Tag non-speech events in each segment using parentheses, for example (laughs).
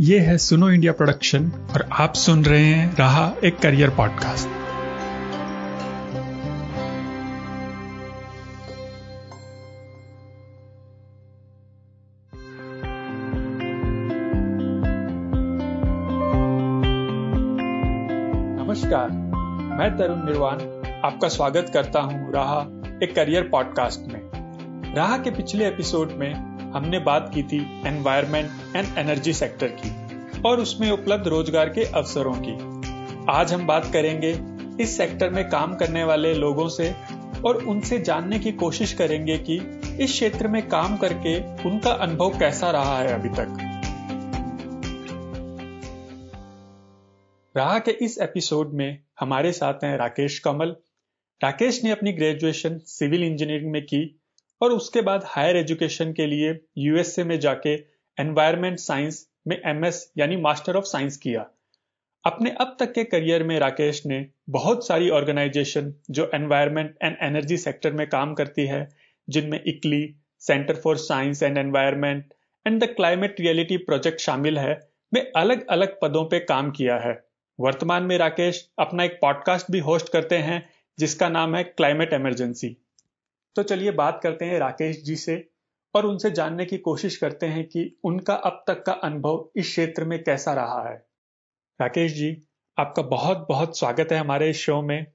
ये है सुनो इंडिया प्रोडक्शन और आप सुन रहे हैं रहा एक करियर पॉडकास्ट। नमस्कार, मैं तरुण निर्वाण, आपका स्वागत करता हूँ राह एक करियर पॉडकास्ट में। राह के पिछले एपिसोड में हमने बात की थी एनवायरमेंट एंड एनर्जी सेक्टर की और उसमें उपलब्ध रोज़गार के अवसरों की। आज हम बात करेंगे इस सेक्टर में काम करने वाले लोगों से और उनसे जानने की कोशिश करेंगे कि इस क्षेत्र में काम करके उनका अनुभव कैसा रहा है अभी तक। राह के इस एपिसोड में हमारे साथ हैं राकेश कमल। राकेश ने अपनी ग्रेजुएशन सिविल इंजीनियरिंग में की और उसके बाद हायर एजुकेशन के लिए यूएसए में जाके एनवायरमेंट साइंस में एमएस यानी मास्टर ऑफ़ साइंस किया। अपने अब तक के करियर में राकेश ने बहुत सारी ऑर्गेनाइजेशन जो एनवायरमेंट एंड एनर्जी सेक्टर में काम करती है, जिनमें ICLEI centre for science and environment and the climate reality project शामिल है, में अलग अलग पदों पे काम किया है। वर्तमान में राकेश अपना एक पॉडकास्ट भी होस्ट करते हैं, जिसका नाम है क्लाइमेट इमरजेंसी तो चलिए बात करते हैं राकेश जी से और उनसे जानने की कोशिश करते हैं कि उनका अब तक का अनुभव इस क्षेत्र में कैसा रहा है। राकेश जी, आपका बहुत बहुत स्वागत है हमारे इस शो में।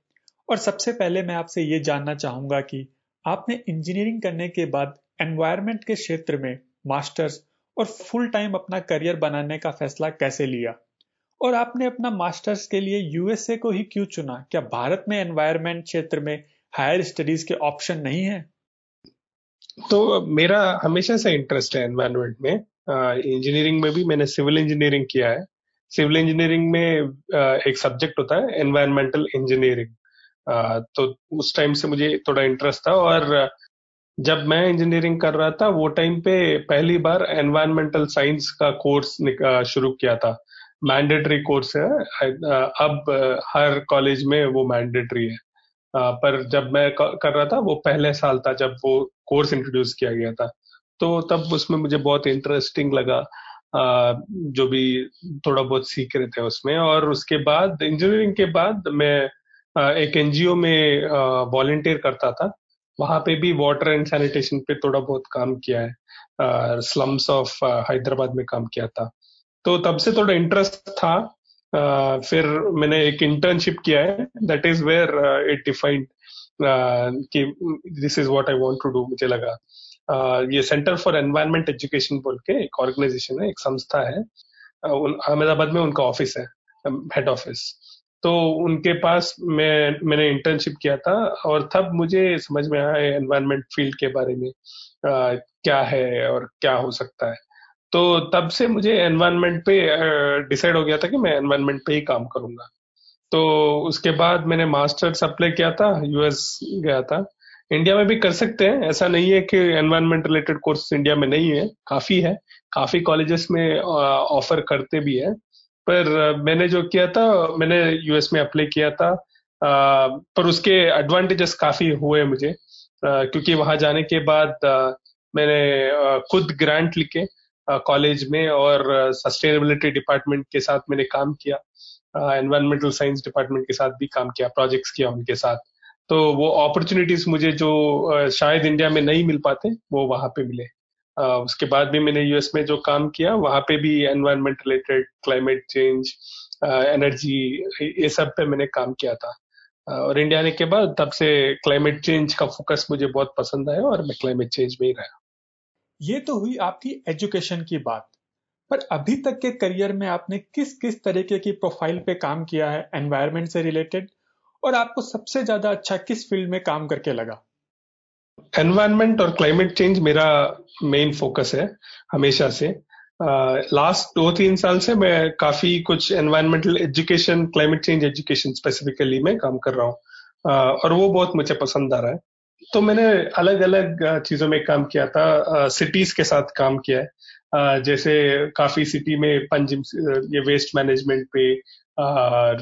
और सबसे पहले मैं आपसे ये जानना चाहूँगा कि आपने इंजीनियरिंग करने के बाद एनवायरमेंट के क्षेत्र में मास्टर्स और फुल टाइम अपना करियर बनाने का फैसला कैसे लिया? और आपने अपना मास्टर्स के लिए यूएसए को ही क्यों चुना? क्या भारत में एनवायरमेंट क्षेत्र में हायर स्टडीज़ के ऑप्शन नहीं है? तो मेरा हमेशा से इंटरेस्ट है एनवायरमेंट में। इंजीनियरिंग में भी मैंने सिविल इंजीनियरिंग किया है। सिविल इंजीनियरिंग में एक सब्जेक्ट होता है एनवायरमेंटल इंजीनियरिंग तो उस टाइम से मुझे थोड़ा इंटरेस्ट था और जब मैं इंजीनियरिंग कर रहा था, वो टाइम पे पहली बार एनवायरमेंटल साइंस का कोर्स शुरू किया था। मैंडेटरी कोर्स है। अब हर कॉलेज में वो मैंडेटरी है। पर जब मैं कर रहा था, वो पहले साल था जब वो कोर्स इंट्रोड्यूस किया गया था। तो तब उसमें मुझे बहुत इंटरेस्टिंग लगा जो भी थोड़ा बहुत सीख रहे थे उसमें। और उसके बाद इंजीनियरिंग के बाद मैं एक एनजीओ में वॉलेंटियर करता था। वहाँ पे भी वाटर एंड सैनिटेशन पे थोड़ा बहुत काम किया है। स्लम्स ऑफ़ हैदराबाद में काम किया था। तो तब से थोड़ा इंटरेस्ट था। फिर मैंने एक इंटर्नशिप किया है that is where it defined कि this is what I want to do मुझे लगा। uh, ये सेंटर फॉर एनवायरमेंट एजुकेशन बोल के एक ऑर्गेनाइजेशन है एक संस्था है। अहमदाबाद में उनका ऑफ़िस है हेड ऑफ़िस तो उनके पास मैं मैंने इंटर्नशिप किया था और तब मुझे समझ में आया एनवायरमेंट फ़ील्ड के बारे में आ, क्या है और क्या हो सकता है। तो तब से मुझे एनवायरनमेंट पे डिसाइड हो गया था कि मैं एनवायरनमेंट पे ही काम करूँगा। तो उसके बाद मैंने मास्टर्स अप्लाई किया था यूएस गया था। इंडिया में भी कर सकते हैं, ऐसा नहीं है कि एनवायरनमेंट रिलेटेड कोर्स इंडिया में नहीं है, काफ़ी है। काफ़ी कॉलेजेस में ऑफ़र करते भी है। पर मैंने जो किया था, मैंने यूएस में अप्लाई किया था। पर उसके एडवांटेजेस काफ़ी हुए मुझे। क्योंकि वहाँ जाने के बाद मैंने खुद ग्रांट लिखे। कॉलेज में और सस्टेनेबिलिटी डिपार्टमेंट के साथ मैंने काम किया। एनवायरमेंटल साइंस डिपार्टमेंट के साथ भी काम किया प्रोजेक्ट्स किया उनके साथ। तो वो अपॉर्चुनिटीज़ मुझे जो शायद इंडिया में नहीं मिल पाते, वो वहाँ पे मिले। उसके बाद भी मैंने यूएस में जो काम किया, वहाँ पे भी environment related climate change energy ये सब पे मैंने काम किया था। और इंडिया आने के बाद तब से क्लाइमेट चेंज का फोकस मुझे बहुत पसंद आया और मैं क्लाइमेट चेंज में ही रहा। ये तो हुई आपकी एजुकेशन की बात। पर अभी तक के करियर में आपने किस किस तरीके की प्रोफ़ाइल पे काम किया है एनवायरमेंट से रिलेटेड और आपको सबसे ज़्यादा अच्छा किस फ़ील्ड में काम करके लगा? एनवायरमेंट और क्लाइमेट चेंज मेरा मेन फोकस है हमेशा से। लास्ट दो तीन साल से मैं काफ़ी कुछ environmental education climate change education specifically में काम कर रहा हूँ। uh, और वो बहुत मुझे पसंद आ रहा है। तो मैंने अलग अलग चीज़ों में काम किया था। सिटीज़ के साथ काम किया है। जैसे काफ़ी सिटी में पंजिम ये वेस्ट मैनेजमेंट पे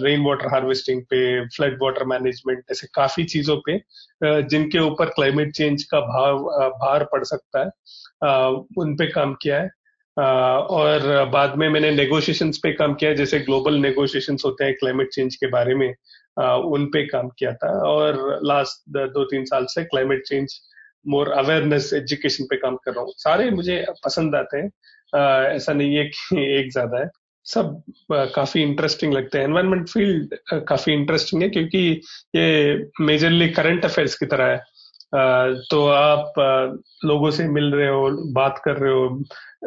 रेन वाटर हार्वेस्टिंग पे फ्लड वाटर मैनेजमेंट ऐसे काफ़ी चीज़ों पे जिनके ऊपर क्लाइमेट चेंज का भाव भार पड़ सकता है। उन पे काम किया है। और बाद में मैंने नेगोशिएशंस पे काम किया जैसे ग्लोबल नेगोशिएशंस होते हैं क्लाइमेट चेंज के बारे में। उन पे काम किया था और लास्ट दो तीन साल से climate change more awareness education पे काम कर रहा हूँ। सारे मुझे पसंद आते हैं। ऐसा नहीं है कि (laughs) एक ज़्यादा है। सब काफ़ी इंटरेस्टिंग लगते हैं। एनवायरमेंट फ़ील्ड काफ़ी इंटरेस्टिंग है क्योंकि ये मेजरली करंट अफेयर्स की तरह है। तो आप लोगों से मिल रहे हो, बात कर रहे हो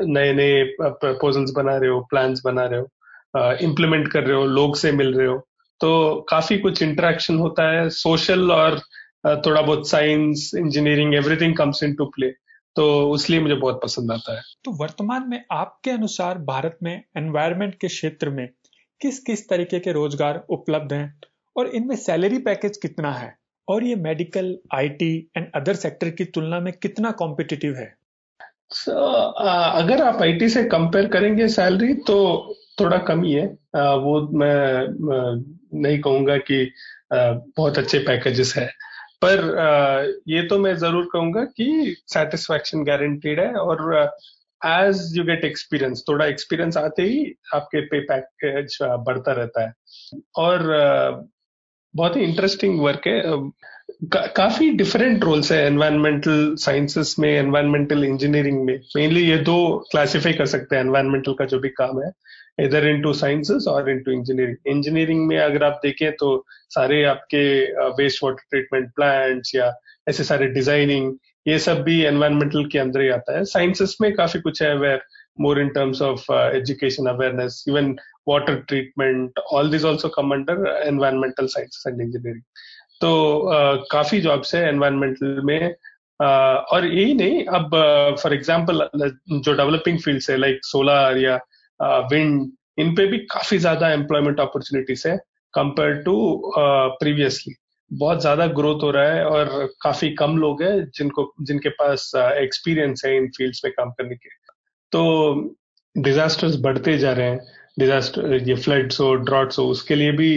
नए नए प्रपोजल्स बना रहे हो प्लान्स बना रहे हो इम्प्लीमेंट कर रहे हो, लोग से मिल रहे हो। तो काफ़ी कुछ इंटरेक्शन होता है। सोशल और थोड़ा बहुत science engineering everything comes into play तो उसलिए मुझे बहुत पसंद आता है। तो वर्तमान में आपके अनुसार भारत में एनवायरमेंट के क्षेत्र में किस किस तरीके के रोज़गार उपलब्ध हैं? और इनमें सैलरी पैकेज कितना है? और ये medical IT and other sector की तुलना में कितना कॉम्पिटिटिव है? So, अगर आप आईटी से कंपेयर करेंगे सैलरी तो थोड़ा कम ही uh, वो मैं नहीं कहूँगा कि आ, बहुत अच्छे पैकेजेस है। पर आ, ये तो मैं ज़रूर कहूँगा कि सेटिस्फैक्शन गारंटीड है और एज यू गेट एक्सपीरियंस थोड़ा एक्सपीरियंस आते ही आपके पे पैकेज बढ़ता रहता है। और बहुत ही इंटरेस्टिंग वर्क है। का, काफ़ी डिफरेंट रोल्स है एनवायरमेंटल साइंसेस में एनवायरमेंटल इंजीनियरिंग में। मेनली ये दो क्लासिफाई कर सकते हैं एनवायरमेंटल का जो भी काम है। इधर इनटू साइंसेस और इनटू इंजीनियरिंग इंजीनियरिंग में अगर आप देखें तो सारे आपके वेस्ट वाटर ट्रीटमेंट प्लांट्स या ऐसे सारे डिज़ाइनिंग ये सब भी एनवायरमेंटल के अंदर ही आता है। साइंसेस में काफ़ी कुछ है more in terms of uh, education awareness even water treatment all these also come under environmental sciences and engineering. तो uh, काफ़ी जॉब्स है एनवायरमेंटल में uh, और यही नहीं अब फॉर uh, एग्जांपल जो डेवलपिंग फील्ड्स है लाइक सोलर या विंड इन पे भी काफ़ी ज़्यादा एम्प्लॉयमेंट अपॉर्चुनिटीज़ है कंपेयर टू प्रीवियसली बहुत ज़्यादा ग्रोथ हो रहा है और काफ़ी कम लोग हैं जिनको, जिनके पास एक्सपीरियंस है इन फील्ड्स में काम करने के। तो डिजास्टर्स बढ़ते जा रहे हैं। डिजास्टर ये फ्लड्स हो ड्रॉट्स हो, उसके लिए भी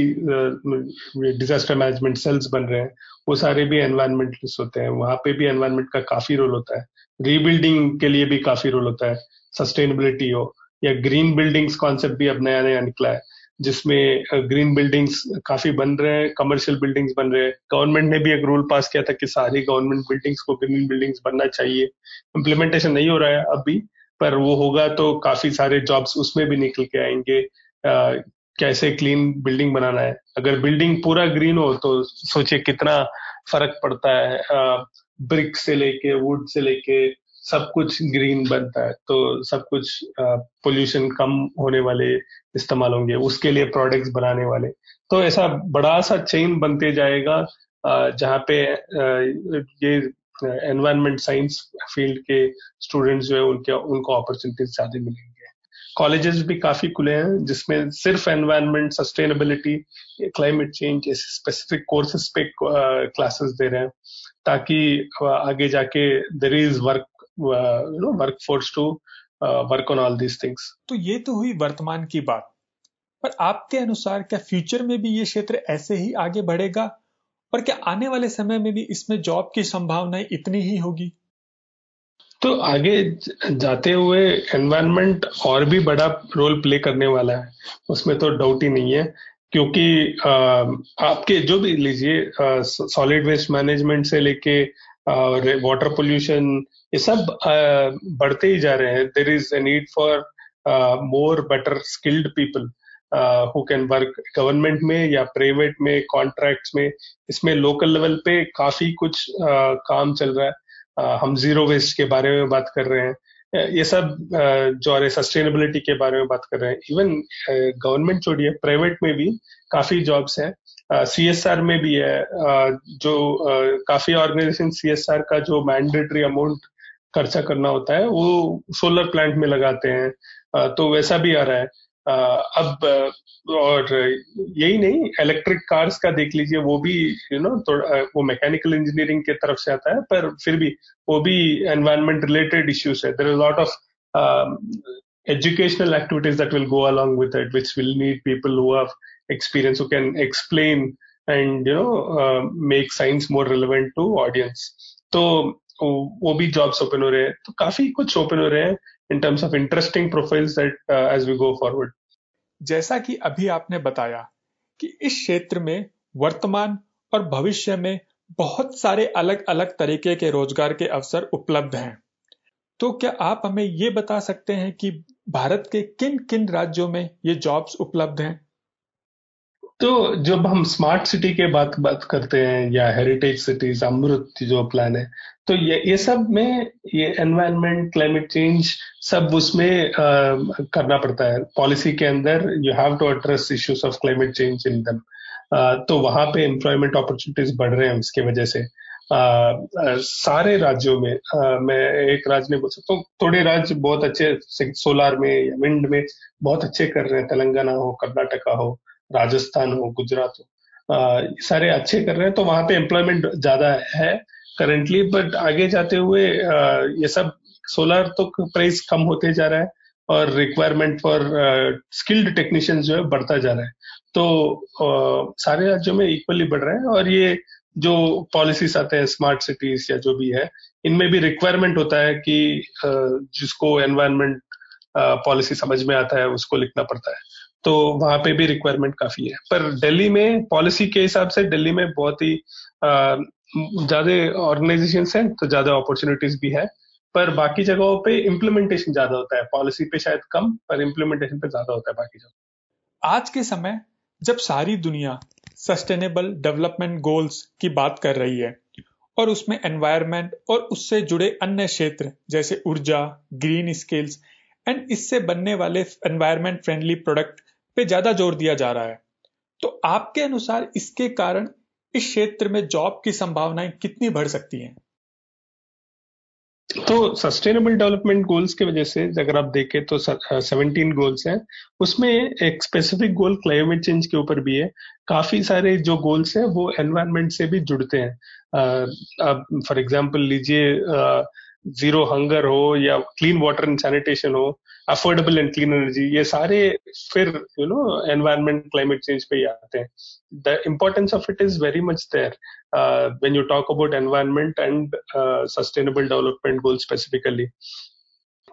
डिजास्टर मैनेजमेंट सेल्स बन रहे हैं। वो सारे भी एनवायरमेंटलिस्ट होते हैं। वहाँ पे भी एनवायरमेंट का काफ़ी रोल होता है। रीबिल्डिंग के लिए भी काफ़ी रोल होता है। सस्टेनेबिलिटी हो। या ग्रीन बिल्डिंग्स कॉन्सेप्ट भी अब नया नया निकला है जिसमें ग्रीन बिल्डिंग्स काफ़ी बन रहे हैं कमर्शियल बिल्डिंग्स बन रहे हैं। गवर्नमेंट ने भी एक रूल पास किया था कि सारी गवर्नमेंट बिल्डिंग्स को ग्रीन बिल्डिंग्स बनना चाहिए। इम्प्लीमेंटेशन नहीं हो रहा है अभी पर वो होगा तो काफ़ी सारे जॉब्स उसमें भी निकल के आएँगे। आ, कैसे क्लीन बिल्डिंग बनाना है? अगर बिल्डिंग पूरा ग्रीन हो तो सोचिए कितना फ़र्क पड़ता है। ब्रिक से लेके वुड से लेके सब कुछ ग्रीन बनता है तो सब कुछ पोल्यूशन कम होने वाले इस्तेमाल होंगे, उसके लिए प्रोडक्ट्स बनाने वाले। तो ऐसा बड़ा सा चेन बनते जाएगा जहाँ पे ये एनवायरमेंट साइंस फ़ील्ड के स्टूडेंट्स जो है, उनके, उनको अपॉर्चुनिटीज़ ज़्यादा मिलेंगे। कॉलेजेस भी काफ़ी खुले हैं, जिसमें सिर्फ़ एनवायरमेंट सस्टेनेबिलिटी क्लाइमेट चेंज ऐसे स्पेसिफिक कोर्सेज पे क्लासेस दे रहे हैं, ताकि आगे जाके there is work you know workforce to work on all these things तो ये तो हुई वर्तमान की बात। पर आपके अनुसार क्या फ्यूचर में भी ये क्षेत्र ऐसे ही आगे बढ़ेगा? और क्या आने वाले समय में भी इसमें जॉब की संभावनाएँ इतनी ही होगी? तो आगे जाते हुए एनवायरनमेंट और भी बड़ा रोल प्ले करने वाला है। उसमें तो डाउट ही नहीं है क्योंकि आपके जो भी लीजिए सॉलिड वेस्ट मैनेजमेंट से लेके वाटर पोल्यूशन ये सब बढ़ते ही जा रहे हैं। There is a need for more better skilled people who can work government में या प्राइवेट में कॉन्ट्रैक्ट्स में। इसमें लोकल लेवल पे काफ़ी कुछ uh, काम चल रहा है। uh, हम ज़ीरो वेस्ट के बारे में बात कर रहे हैं। ये सब जो है सस्टेनेबिलिटी के बारे में बात कर रहे हैं। इवन गवर्नमेंट छोड़िए प्राइवेट में भी काफ़ी जॉब्स हैं। सी एस आर में भी है. Uh, जो uh, काफ़ी ऑर्गेनाइजेशन सी एस आर का जो मैंडेटरी अमाउंट खर्चा करना होता है वो सोलर प्लांट में लगाते हैं. तो वैसा भी आ रहा है. अब और यही नहीं इलेक्ट्रिक कार्स का देख लीजिए वो भी यू नो थोड़ा वो मैकेनिकल इंजीनियरिंग के तरफ़ से आता है पर फिर भी वो भी एनवायरमेंट रिलेटेड इश्यूज़ है. There is lot of educational activities that will go along with it which will need people who have experience who can explain and you know uh, make science more relevant to audience. तो वो भी jobs open हो रहे हैं। तो काफ़ी कुछ open हो रहे हैं in terms of interesting profiles that as we go forward जैसा कि अभी आपने बताया कि इस क्षेत्र में वर्तमान और भविष्य में बहुत सारे अलग अलग तरीके के रोज़गार के अवसर उपलब्ध हैं। तो क्या आप हमें ये बता सकते हैं कि भारत के किन किन राज्यों में ये जॉब्स उपलब्ध हैं? तो जब हम स्मार्ट सिटी के बात बात करते हैं या हेरिटेज सिटीज़ अमृत जो प्लान है तो ये ये सब में ये एनवायरनमेंट क्लाइमेट चेंज सब उसमें आ, करना पड़ता है। पॉलिसी के अंदर you have to address issues of climate change in them तो वहाँ पे एम्प्लॉयमेंट अपॉर्चुनिटीज़ बढ़ रहे हैं उसकी वजह से। आ, आ, सारे राज्यों में आ, मैं एक राज्य नहीं बोल सकता तो थोड़े राज्य बहुत अच्छे सोलार में या विंड में बहुत अच्छे कर रहे हैं तेलंगाना हो कर्नाटका हो राजस्थान हो, गुजरात हो सारे अच्छे कर रहे हैं तो वहाँ पे एम्प्लॉयमेंट ज़्यादा है करेंटली बट आगे जाते हुए ये सब सोलर तो प्राइस कम होते जा रहा है और रिक्वायरमेंट फॉर स्किल्ड टेक्नीशियंस जो है बढ़ता जा रहा है। तो सारे राज्यों में इक्वली बढ़ रहे हैं और ये जो पॉलिसीज़ आते हैं स्मार्ट सिटीज़ या जो भी है, इनमें भी रिक्वायरमेंट होता है कि जिसको एनवायरमेंट पॉलिसी समझ में आता है, उसको लिखना पड़ता है। तो वहाँ पे भी रिक्वायरमेंट काफ़ी है। पर दिल्ली में पॉलिसी के हिसाब से दिल्ली में बहुत ही ज़्यादा ऑर्गेनाइजेशन है तो ज़्यादा अपॉर्चुनिटीज़ भी है। पर बाकी जगहों पे इम्प्लीमेंटेशन ज़्यादा होता है। पॉलिसी पे शायद कम, पर इम्प्लीमेंटेशन पे ज़्यादा होता है बाकी जगह। आज के समय, जब सारी दुनिया सस्टेनेबल डेवलपमेंट गोल्स की बात कर रही है, और उसमें एनवायरमेंट और उससे जुड़े अन्य क्षेत्र, जैसे ऊर्जा ग्रीन स्किल्स एंड इससे बनने वाले एनवायरमेंट फ्रेंडली प्रोडक्ट पे ज़्यादा ज़ोर दिया जा रहा है। तो आपके अनुसार इसके कारण इस क्षेत्र में जॉब की संभावनाएँ कितनी बढ़ सकती हैं? तो सस्टेनेबल डेवलपमेंट गोल्स की वजह से अगर आप देखें तो सेवनटीन गोल्स हैं। उसमें एक स्पेसिफिक गोल क्लाइमेट चेंज के ऊपर भी है। काफ़ी सारे जो गोल्स हैं वो एनवायरनमेंट से भी जुड़ते हैं। आप फॉर एग्जांपल लीजिए ज़ीरो हंगर हो या क्लीन वाटर एंड सैनिटेशन हो अफोर्डेबल एंड क्लीन एनर्जी ये सारे फिर you know environment climate change पे ही आते हैं। The importance of it is very much there when you talk about environment and sustainable development goal specifically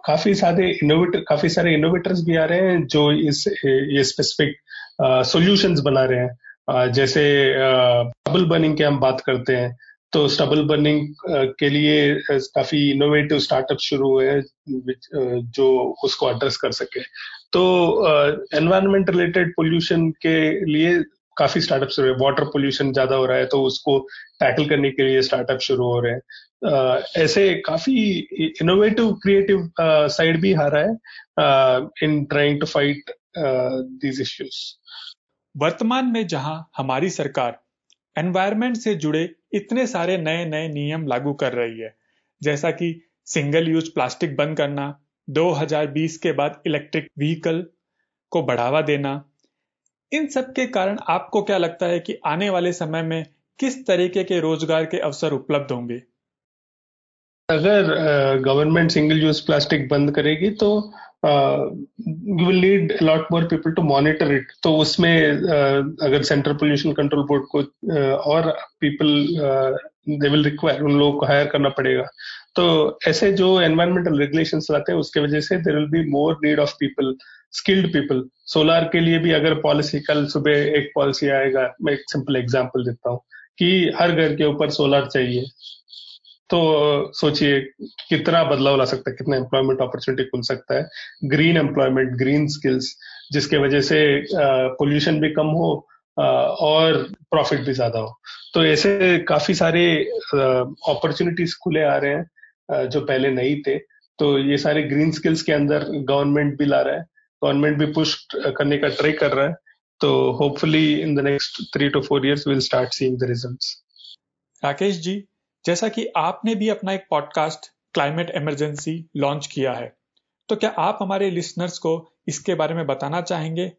काफ़ी सारे इनोवेटर काफ़ी सारे इनोवेटर्स भी आ रहे हैं जो इस ये स्पेसिफिक सॉल्यूशंस uh, बना रहे हैं। Uh, जैसे डबल uh, बर्निंग की हम बात करते हैं। तो स्टबल बर्निंग के लिए काफ़ी इनोवेटिव स्टार्टअप शुरू हुए हैं जो उसको एड्रेस कर सके। तो एनवायरमेंट रिलेटेड पोल्यूशन के लिए काफ़ी स्टार्टअप शुरू है वाटर पोल्यूशन ज़्यादा हो रहा है तो उसको टैकल करने के लिए स्टार्टअप शुरू हो रहे हैं। ऐसे काफ़ी इनोवेटिव क्रिएटिव साइड भी आ रहा है in trying to fight these issues वर्तमान में जहाँ हमारी सरकार एनवायरमेंट से जुड़े इतने सारे नए नए नियम लागू कर रही है। जैसा कि सिंगल यूज़ प्लास्टिक बंद करना 2020 के बाद इलेक्ट्रिक व्हीकल को बढ़ावा देना, इन सब के कारण आपको क्या लगता है कि आने वाले समय में किस तरीके के रोज़गार के अवसर उपलब्ध होंगे? अगर गवर्नमेंट सिंगल यूज़ प्लास्टिक बंद करेगी तो you will need lot more people to monitor it तो उसमें uh, अगर सेंट्रल पोल्यूशन कंट्रोल बोर्ड को uh, और पीपल दे विल रिक्वायर उन लोगों को हायर करना पड़ेगा। तो ऐसे जो एनवायरमेंटल रेगुलेशन लाते हैं उसके वजह से there will be more need of people skilled people solar के लिए भी अगर पॉलिसी कल सुबह एक पॉलिसी आएगा मैं एक सिंपल एग्ज़ाम्पल देता हूँ कि हर घर के ऊपर सोलार चाहिए। तो सोचिए, कितना बदलाव ला सकता है, कितना एम्प्लॉयमेंट अपॉर्चुनिटी खुल सकता है। ग्रीन एम्प्लॉयमेंट ग्रीन स्किल्स जिसके वजह से पोल्यूशन भी कम हो और प्रॉफिट भी ज़्यादा हो। तो ऐसे काफ़ी सारे अपॉर्चुनिटीज़ खुले आ रहे हैं जो पहले नहीं थे। तो ये सारे ग्रीन स्किल्स के अंदर गवर्नमेंट भी ला रहा है। गवर्नमेंट भी पुश करने का ट्राई कर रहा है। तो hopefully in the next three to four years will start seeing the results Rakesh ji जैसा कि आपने भी अपना एक पॉडकास्ट क्लाइमेट इमरजेंसी लॉन्च किया है। तो क्या आप हमारे लिसनर्स को इसके बारे में बताना चाहेंगे?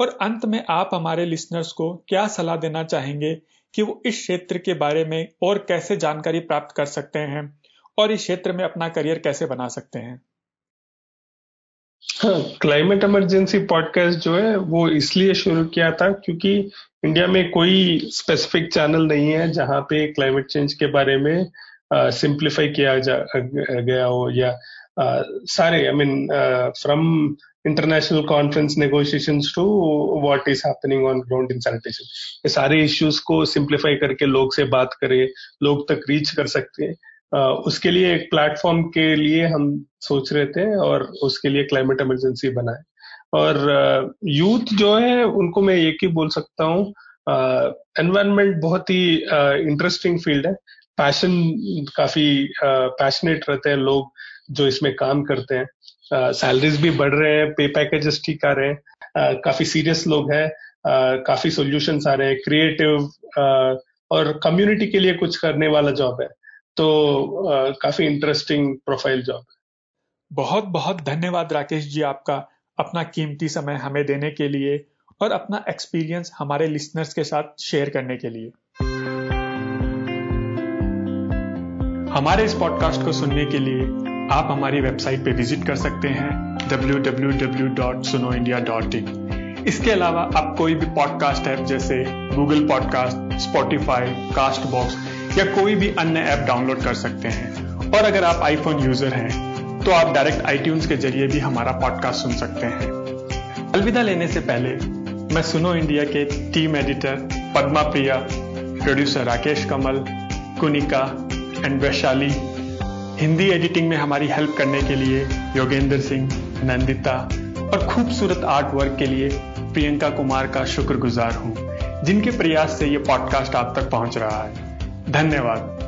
और अंत में आप हमारे लिसनर्स को क्या सलाह देना चाहेंगे कि वो इस क्षेत्र के बारे में और कैसे जानकारी प्राप्त कर सकते हैं और इस क्षेत्र में अपना करियर कैसे बना सकते हैं? क्लाइमेट इमरजेंसी पॉडकास्ट जो है वो इसलिए शुरू किया था क्योंकि इंडिया में कोई स्पेसिफिक चैनल नहीं है जहाँ पे क्लाइमेट चेंज के बारे में सिंप्लीफाई किया जा गया हो या uh, सारे I mean from international conference negotiation to what is happening on ground in sanitation ये सारे इश्यूज़ को सिंप्लीफाई करके लोग से बात करें लोग तक रीच कर सकते हैं। उसके लिए एक प्लेटफॉर्म के लिए हम सोच रहे थे और उसके लिए क्लाइमेट इमरजेंसी बनाए। और यूथ जो है, उनको मैं एक ही बोल सकता हूँ एनवायरमेंट बहुत ही इंटरेस्टिंग फ़ील्ड है। पैशन काफ़ी पैशनेट रहते हैं लोग जो इसमें काम करते हैं। सैलरीज भी बढ़ रहे हैं पे पैकेजेस ठीक आ रहे हैं। काफ़ी सीरियस लोग हैं। काफ़ी सॉल्यूशंस आ रहे हैं। क्रिएटिव और कम्युनिटी के लिए कुछ करने वाला जॉब है। तो काफ़ी इंटरेस्टिंग प्रोफ़ाइल जॉब है। बहुत बहुत धन्यवाद राकेश जी आपका अपना कीमती समय हमें देने के लिए और अपना एक्सपीरियंस हमारे लिसनर्स के साथ शेयर करने के लिए। हमारे इस पॉडकास्ट को सुनने के लिए आप हमारी वेबसाइट पे विज़िट कर सकते हैं www.sunoindia.in इसके अलावा आप कोई भी पॉडकास्ट ऐप जैसे Google podcast Spotify Castbox या कोई भी अन्य ऐप डाउनलोड कर सकते हैं। और अगर आप आईफोन यूज़र हैं तो आप डायरेक्ट आई के ज़रिए भी हमारा पॉडकास्ट सुन सकते हैं। अलविदा लेने से पहले, मैं सुनो इंडिया के team editor Padma Priya producer Rakesh Kamal, Kunika and Vaishali. Hindi editing में हमारी हेल्प करने के लिए योगेंद्र सिंह, नंदिता, और खूबसूरत आर्ट वर्क के लिए प्रियंका कुमार का शुक्रगुजार हूँ, जिनके प्रयास से ये पॉडकास्ट आप तक पहुँच रहा है। धन्यवाद।